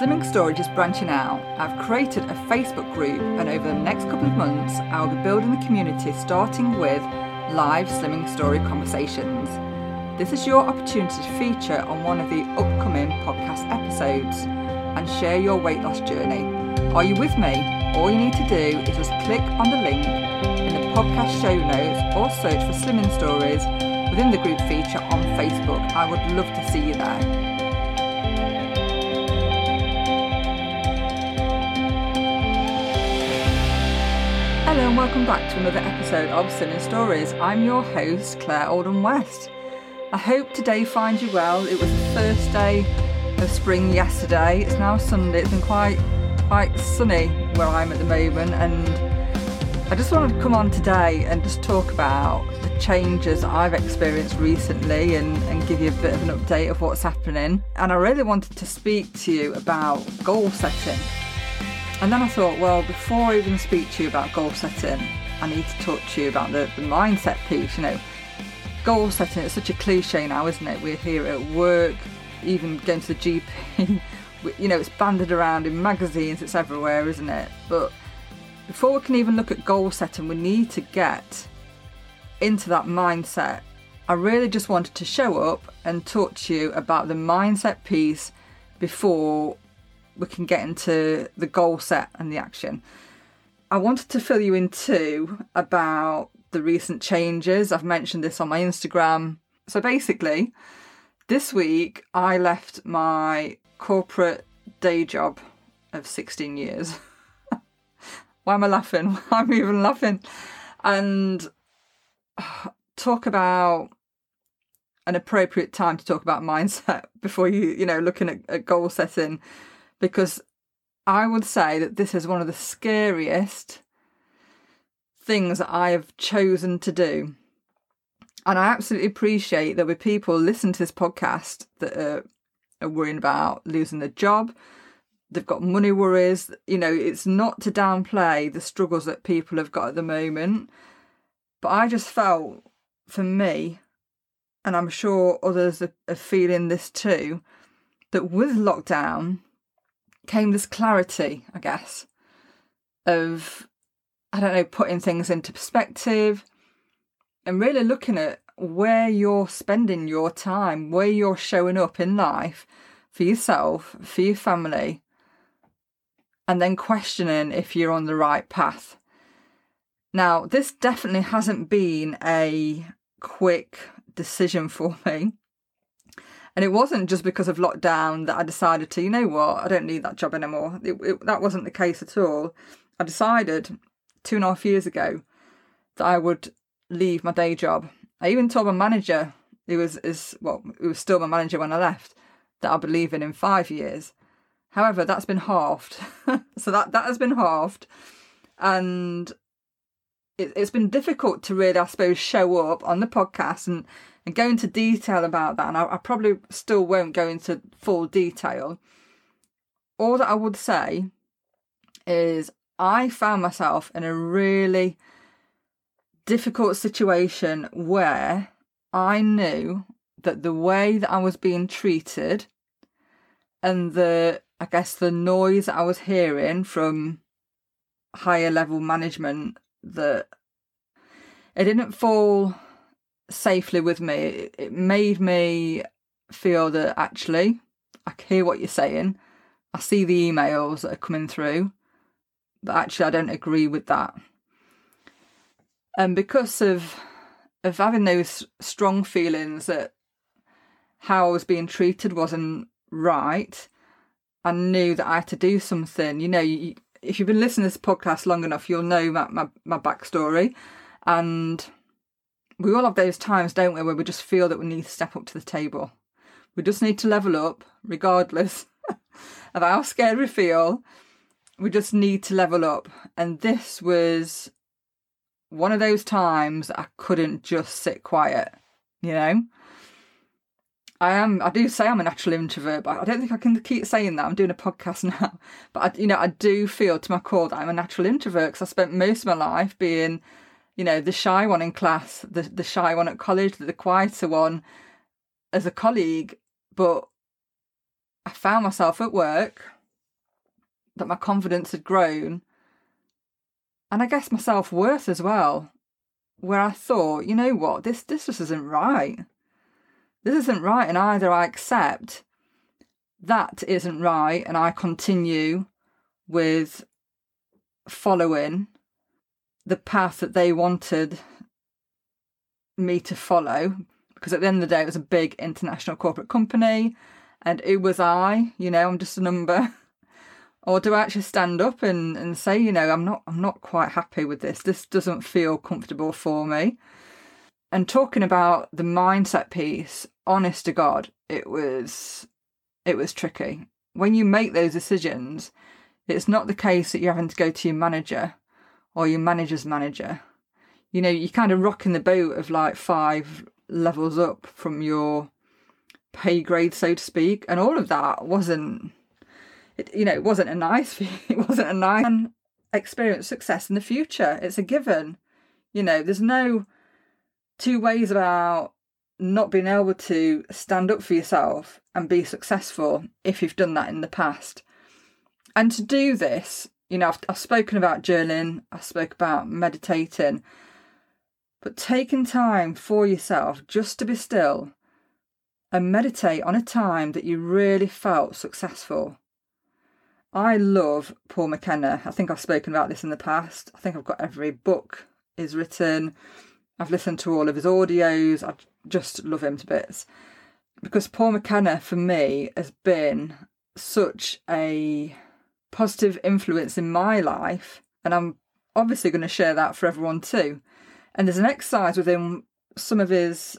Slimming Stories is branching out. I've created a Facebook group, and over the next couple of months, I'll be building the community starting with live Slimming Story conversations. This is your opportunity to feature on one of the upcoming podcast episodes and share your weight loss journey. Are you with me? All you need to do is just click on the link in the podcast show notes or search for Slimming Stories within the group feature on Facebook. I would love to see you there. Hello and welcome back to another episode of Slimming Stories. I'm your host, Claire Oldham West. I hope today finds you well. It was the first day of spring yesterday. It's now Sunday. It's been quite quite sunny where I'm at the moment and I just wanted to come on today and just talk about the changes I've experienced recently and, and give you a bit of an update of what's happening. And I really wanted to speak to you about goal setting and then I thought, well, before I even speak to you about goal setting, I need to talk to you about the, the mindset piece. You know, goal setting, it's such a cliche now, isn't it? We're here at work, even going to the GP. you know, it's banded around in magazines, it's everywhere, isn't it? But before we can even look at goal setting, we need to get into that mindset. I really just wanted to show up and talk to you about the mindset piece before we can get into the goal set and the action. I wanted to fill you in too about the recent changes. I've mentioned this on my Instagram. So basically, this week I left my corporate day job of 16 years. Why am I laughing? Why am I even laughing? And talk about an appropriate time to talk about mindset before you, you know, looking at, at goal setting because I would say that this is one of the scariest things that I have chosen to do. And I absolutely appreciate that with people listen to this podcast that are, are worrying about losing their job, they've got money worries. You know, it's not to downplay the struggles that people have got at the moment. But I just felt for me, and I'm sure others are, are feeling this too, that with lockdown, came this clarity, I guess, of, I don't know, putting things into perspective and really looking at where you're spending your time, where you're showing up in life for yourself, for your family, and then questioning if you're on the right path. Now, this definitely hasn't been a quick decision for me. And it wasn't just because of lockdown that I decided to, you know what, I don't need that job anymore. It, it, that wasn't the case at all. I decided two and a half years ago that I would leave my day job. I even told my manager, who was is well, who was still my manager when I left, that I'll be leaving in five years. However, that's been halved. so that that has been halved, and it, it's been difficult to really, I suppose, show up on the podcast and and go into detail about that. And I, I probably still won't go into full detail. All that I would say is I found myself in a really difficult situation where I knew that the way that I was being treated and the, I guess, the noise I was hearing from higher level management that it didn't fall safely with me. It, made me feel that actually I hear what you're saying. I see the emails that are coming through, but actually I don't agree with that. And because of of having those strong feelings that how I was being treated wasn't right, I knew that I had to do something. You know, you, if you've been listening to this podcast long enough, you'll know my, my, my backstory. And we all have those times, don't we, where we just feel that we need to step up to the table. We just need to level up, regardless of how scared we feel. We just need to level up. And this was one of those times I couldn't just sit quiet, you know? I am. I do say I'm a natural introvert, but I don't think I can keep saying that. I'm doing a podcast now, but I, you know, I do feel to my core that I'm a natural introvert because I spent most of my life being you know, the shy one in class, the, the shy one at college, the quieter one as a colleague. But I found myself at work that my confidence had grown. And I guess my self worth as well, where I thought, you know what, this this just isn't right. This isn't right, and either I accept that isn't right and I continue with following the path that they wanted me to follow because at the end of the day it was a big international corporate company and who was I? You know, I'm just a number. or do I actually stand up and, and say, you know, I'm not I'm not quite happy with this. This doesn't feel comfortable for me. And talking about the mindset piece, honest to God, it was it was tricky. When you make those decisions, it's not the case that you're having to go to your manager or your manager's manager. You know, you're kind of rocking the boat of like five levels up from your pay grade, so to speak. And all of that wasn't, it, you know, it wasn't a nice, it wasn't a nice experience success in the future. It's a given. You know, there's no two ways about not being able to stand up for yourself and be successful if you've done that in the past. And to do this, you know, I've, I've spoken about journaling, I spoke about meditating, but taking time for yourself just to be still and meditate on a time that you really felt successful. I love Paul McKenna. I think I've spoken about this in the past. I think I've got every book is written. I've listened to all of his audios. I just love him to bits. Because Paul McKenna, for me, has been such a positive influence in my life. And I'm obviously going to share that for everyone too. And there's an exercise within some of his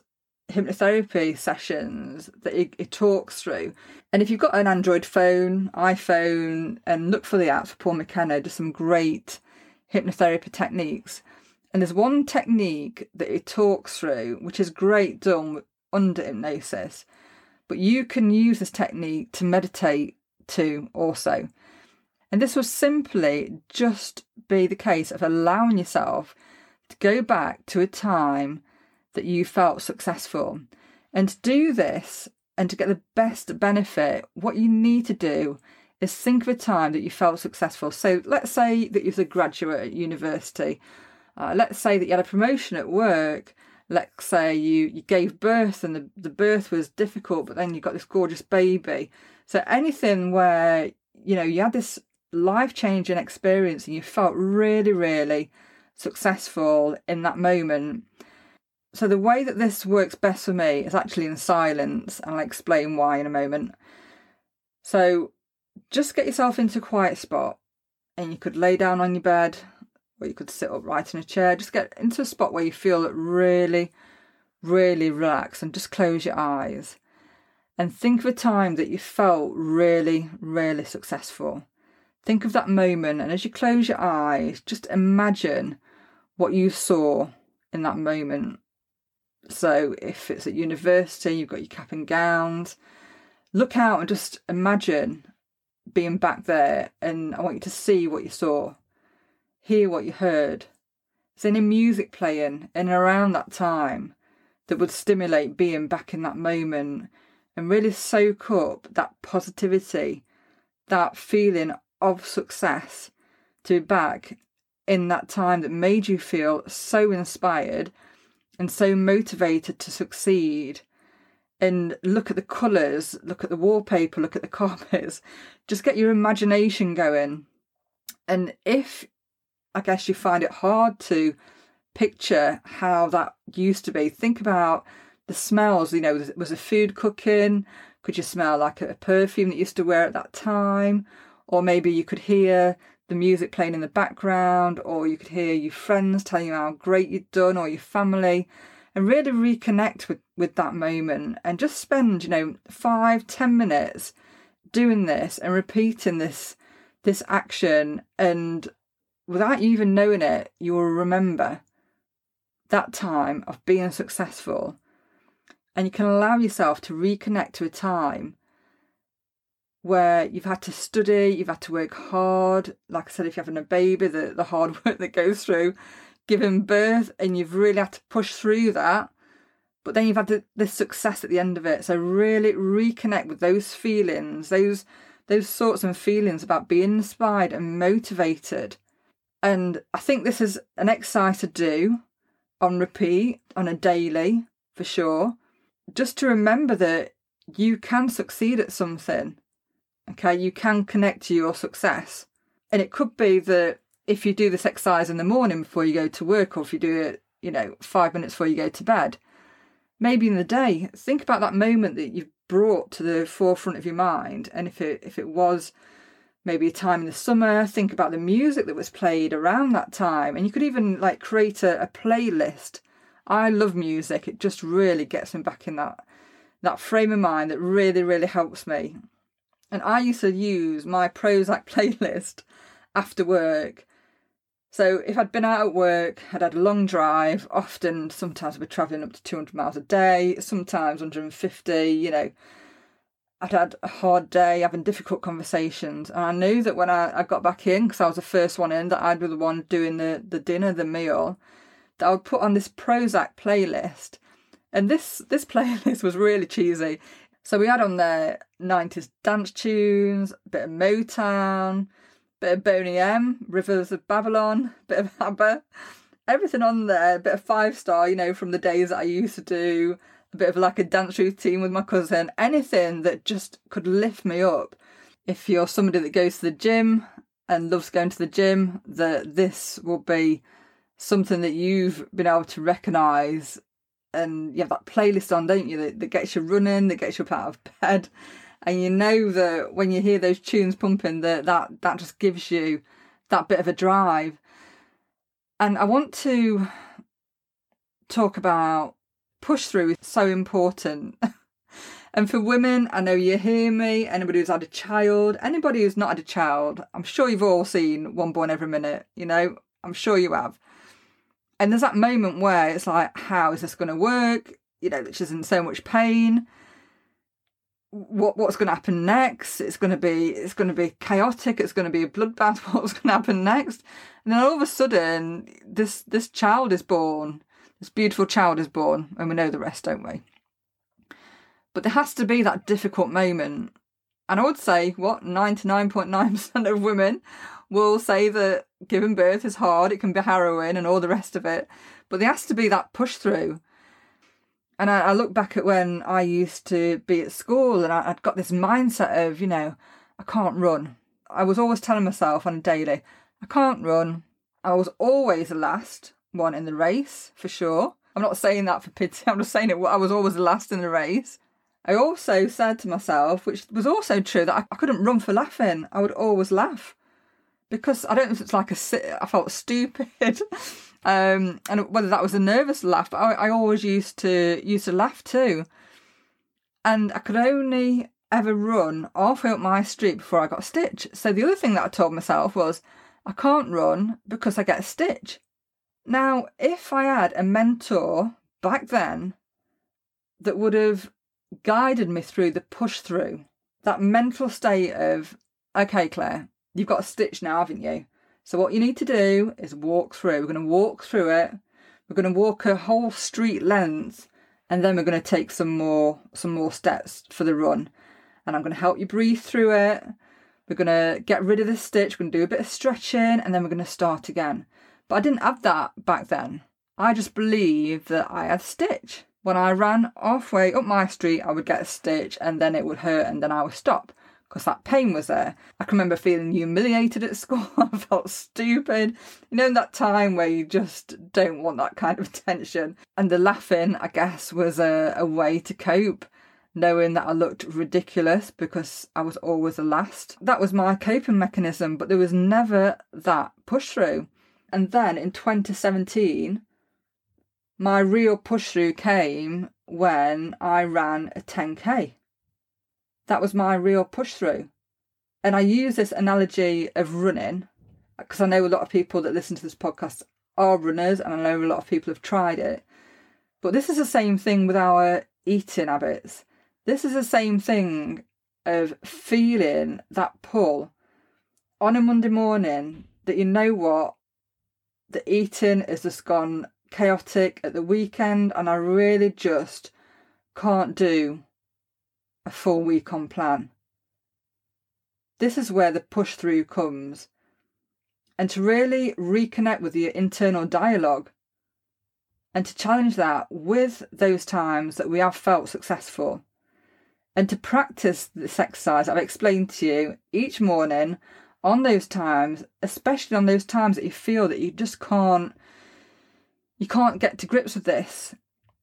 hypnotherapy sessions that he, he, talks through. And if you've got an Android phone, iPhone, and look for the app for Paul McKenna, just some great hypnotherapy techniques. And there's one technique that he talks through, which is great done under hypnosis, but you can use this technique to meditate too, also. And this will simply just be the case of allowing yourself to go back to a time that you felt successful. And to do this and to get the best benefit, what you need to do is think of a time that you felt successful. So let's say that you're a graduate at university uh, let's say that you had a promotion at work. Let's say you, you gave birth and the, the birth was difficult, but then you got this gorgeous baby. So anything where, you know, you had this life changing experience and you felt really, really successful in that moment. So the way that this works best for me is actually in silence, and I'll explain why in a moment. So just get yourself into a quiet spot and you could lay down on your bed or you could sit upright in a chair. Just get into a spot where you feel really, really relaxed and just close your eyes. And think of a time that you felt really, really successful. Think of that moment, and as you close your eyes, just imagine what you saw in that moment. So, if it's at university, you've got your cap and gowns, look out and just imagine being back there, and I want you to see what you saw hear what you heard. Is any music playing in and around that time that would stimulate being back in that moment and really soak up that positivity, that feeling of success to be back in that time that made you feel so inspired and so motivated to succeed and look at the colours, look at the wallpaper, look at the carpets, just get your imagination going. And if I guess you find it hard to picture how that used to be. Think about the smells, you know, was a food cooking? Could you smell like a perfume that you used to wear at that time? Or maybe you could hear the music playing in the background, or you could hear your friends telling you how great you'd done, or your family, and really reconnect with, with that moment and just spend, you know, five, ten minutes doing this and repeating this this action and without you even knowing it, you will remember that time of being successful. And you can allow yourself to reconnect to a time where you've had to study, you've had to work hard. Like I said, if you're having a baby, the, the hard work that goes through giving birth, and you've really had to push through that. But then you've had the success at the end of it. So really reconnect with those feelings, those those sorts of feelings about being inspired and motivated. And I think this is an exercise to do on repeat on a daily for sure. Just to remember that you can succeed at something. Okay, you can connect to your success. And it could be that if you do this exercise in the morning before you go to work, or if you do it, you know, five minutes before you go to bed, maybe in the day, think about that moment that you've brought to the forefront of your mind. And if it if it was maybe a time in the summer, think about the music that was played around that time. And you could even like create a, a playlist. I love music. It just really gets me back in that that frame of mind that really, really helps me. And I used to use my Prozac playlist after work. So if I'd been out at work, I'd had a long drive, often sometimes be travelling up to 200 miles a day, sometimes 150, you know. I'd had a hard day having difficult conversations. And I knew that when I, I got back in, because I was the first one in, that I'd be the one doing the, the dinner, the meal, that I would put on this Prozac playlist and this this playlist was really cheesy. So we had on there 90s dance tunes, a bit of Motown, bit of Boney M, Rivers of Babylon, bit of ABBA, everything on there, a bit of five star, you know, from the days that I used to do, a bit of like a dance routine with my cousin, anything that just could lift me up. If you're somebody that goes to the gym and loves going to the gym, that this will be something that you've been able to recognise and you have that playlist on, don't you, that, that gets you running, that gets you up out of bed. And you know that when you hear those tunes pumping, that, that that just gives you that bit of a drive. And I want to talk about push through is so important. and for women, I know you hear me, anybody who's had a child, anybody who's not had a child, I'm sure you've all seen One Born Every Minute, you know, I'm sure you have. And there's that moment where it's like, how is this going to work? You know, she's in so much pain. What what's going to happen next? It's going to be it's going to be chaotic. It's going to be a bloodbath. What's going to happen next? And then all of a sudden, this this child is born. This beautiful child is born, and we know the rest, don't we? But there has to be that difficult moment. And I would say, what, 99.9% of women will say that giving birth is hard, it can be harrowing and all the rest of it, but there has to be that push through. And I, I look back at when I used to be at school and I, I'd got this mindset of, you know, I can't run. I was always telling myself on a daily, I can't run. I was always the last one in the race, for sure. I'm not saying that for pity, I'm just saying it, I was always the last in the race. I also said to myself, which was also true, that I, I couldn't run for laughing. I would always laugh because I don't know if it's like a I felt stupid, um, and whether that was a nervous laugh. But I, I always used to used to laugh too, and I could only ever run halfway up my street before I got a stitch. So the other thing that I told myself was, I can't run because I get a stitch. Now, if I had a mentor back then that would have guided me through the push through, that mental state of, okay, Claire, You've got a stitch now, haven't you? So what you need to do is walk through. We're going to walk through it. We're going to walk a whole street length and then we're going to take some more some more steps for the run. And I'm going to help you breathe through it. We're going to get rid of the stitch. We're going to do a bit of stretching and then we're going to start again. But I didn't have that back then. I just believed that I had a stitch. When I ran halfway up my street, I would get a stitch and then it would hurt and then I would stop because that pain was there. I can remember feeling humiliated at school. I felt stupid. You know, in that time where you just don't want that kind of attention. And the laughing, I guess, was a, a way to cope, knowing that I looked ridiculous because I was always the last. That was my coping mechanism, but there was never that push through. And then in 2017, my real push through came when I ran a 10k that was my real push through. And I use this analogy of running because I know a lot of people that listen to this podcast are runners and I know a lot of people have tried it. But this is the same thing with our eating habits. This is the same thing of feeling that pull on a Monday morning that you know what, the eating has just gone chaotic at the weekend and I really just can't do a full week on plan. this is where the push through comes. And to really reconnect with your internal dialogue and to challenge that with those times that we have felt successful. And to practice this exercise I've explained to you each morning on those times, especially on those times that you feel that you just can't you can't get to grips with this.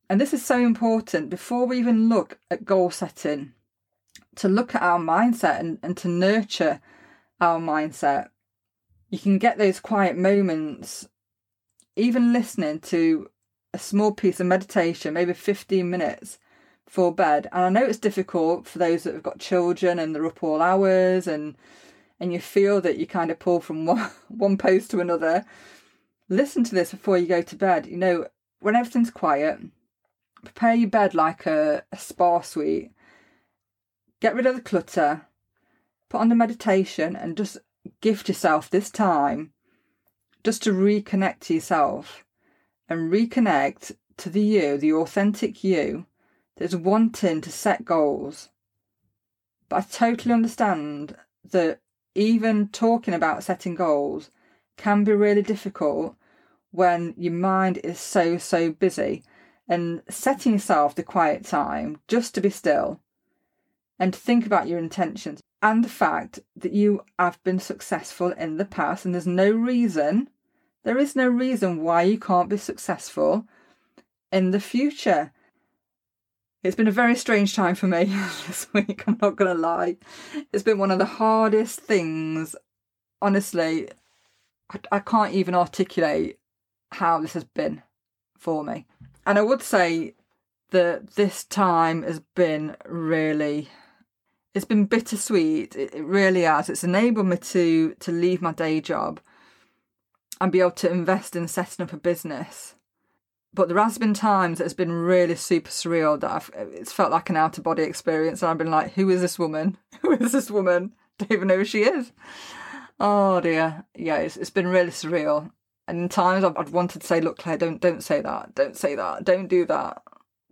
And this is so important before we even look at goal setting, to look at our mindset and, and to nurture our mindset. You can get those quiet moments, even listening to a small piece of meditation, maybe 15 minutes for bed. And I know it's difficult for those that have got children and they're up all hours and and you feel that you kind of pull from one, one post to another. Listen to this before you go to bed. You know, when everything's quiet, prepare your bed like a, a spa suite. Get rid of the clutter, put on the meditation, and just gift yourself this time just to reconnect to yourself and reconnect to the you, the authentic you that's wanting to set goals. But I totally understand that even talking about setting goals can be really difficult when your mind is so, so busy. And setting yourself the quiet time just to be still and to think about your intentions and the fact that you have been successful in the past and there's no reason there is no reason why you can't be successful in the future. It's been a very strange time for me this week, I'm not going to lie. It's been one of the hardest things, honestly. I, I can't even articulate how this has been for me. And I would say that this time has been really it's been bittersweet it, it really has it's enabled me to to leave my day job and be able to invest in setting up a business. But there has been times that has been really super surreal that I've, it's felt like an out of body experience, and I've been like, "Who is this woman? Who is this woman? Don't even know who she is." Oh dear, yeah, it's it's been really surreal. And in times I've, I've wanted to say, "Look, Claire, don't don't say that. Don't say that. Don't do that.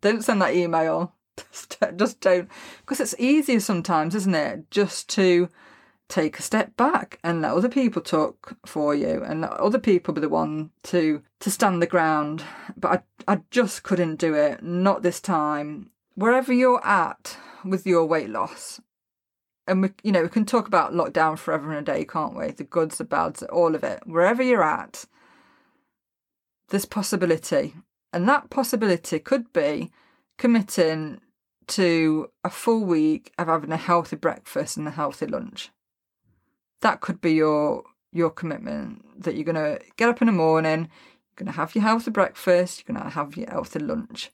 Don't send that email. Just, just don't." Because it's easier sometimes, isn't it? Just to take a step back and let other people talk for you and let other people be the one to to stand the ground. But I, I just couldn't do it not this time. Wherever you're at with your weight loss and we you know we can talk about lockdown forever and a day can't we? The goods the bads all of it. Wherever you're at there's possibility and that possibility could be committing to a full week of having a healthy breakfast and a healthy lunch that could be your your commitment that you're going to get up in the morning, you're going to have your healthy breakfast, you're going to have your healthy lunch,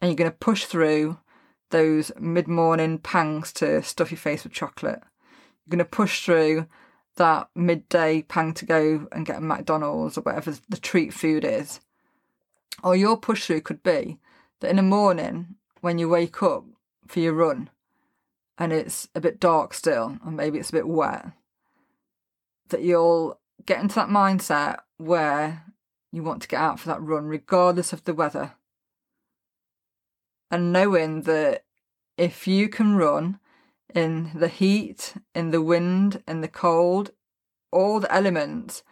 and you're going to push through those mid morning pangs to stuff your face with chocolate. You're going to push through that midday pang to go and get a McDonald's or whatever the treat food is. Or your push through could be that in the morning when you wake up for your run and it's a bit dark still and maybe it's a bit wet that you'll get into that mindset where you want to get out for that run, regardless of the weather. And knowing that if you can run in the heat, in the wind, in the cold, all the elements,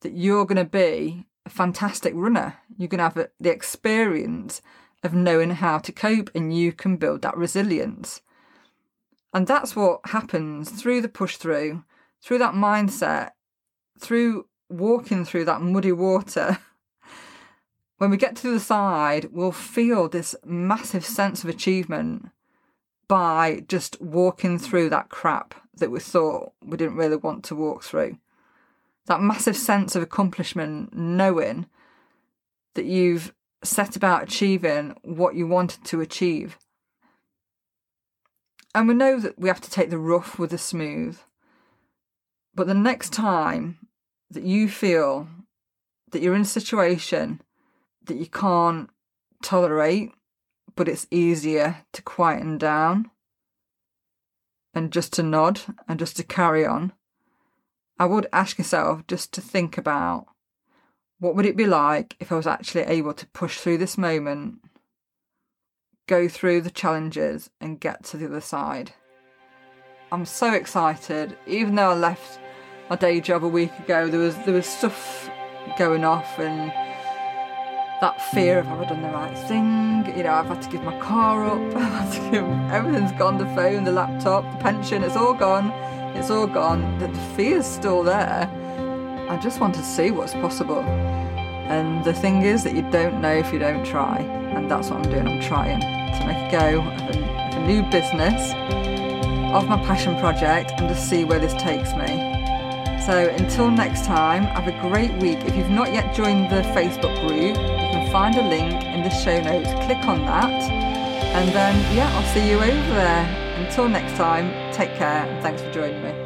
that you're going to be a fantastic runner. You're going to have the experience of knowing how to cope and you can build that resilience. And that's what happens through the push through through that mindset, through walking through that muddy water, when we get to the side, we'll feel this massive sense of achievement by just walking through that crap that we thought we didn't really want to walk through. That massive sense of accomplishment, knowing that you've set about achieving what you wanted to achieve. And we know that we have to take the rough with the smooth. But the next time that you feel that you're in a situation that you can't tolerate, but it's easier to quieten down and just to nod and just to carry on, I would ask yourself just to think about what would it be like if I was actually able to push through this moment, go through the challenges and get to the other side. I'm so excited. Even though I left my day job a week ago, there was there was stuff going off and that fear of have I done the right thing? You know, I've had to give my car up. I've had to give everything's gone. The phone, the laptop, the pension. It's all gone. It's all gone. The, the fear's still there. I just want to see what's possible. And the thing is that you don't know if you don't try. And that's what I'm doing. I'm trying to make a go of a, of a new business, of my passion project, and to see where this takes me. So until next time, have a great week. If you've not yet joined the Facebook group, you can find a link in the show notes. Click on that. And then, yeah, I'll see you over there. Until next time, take care and thanks for joining me.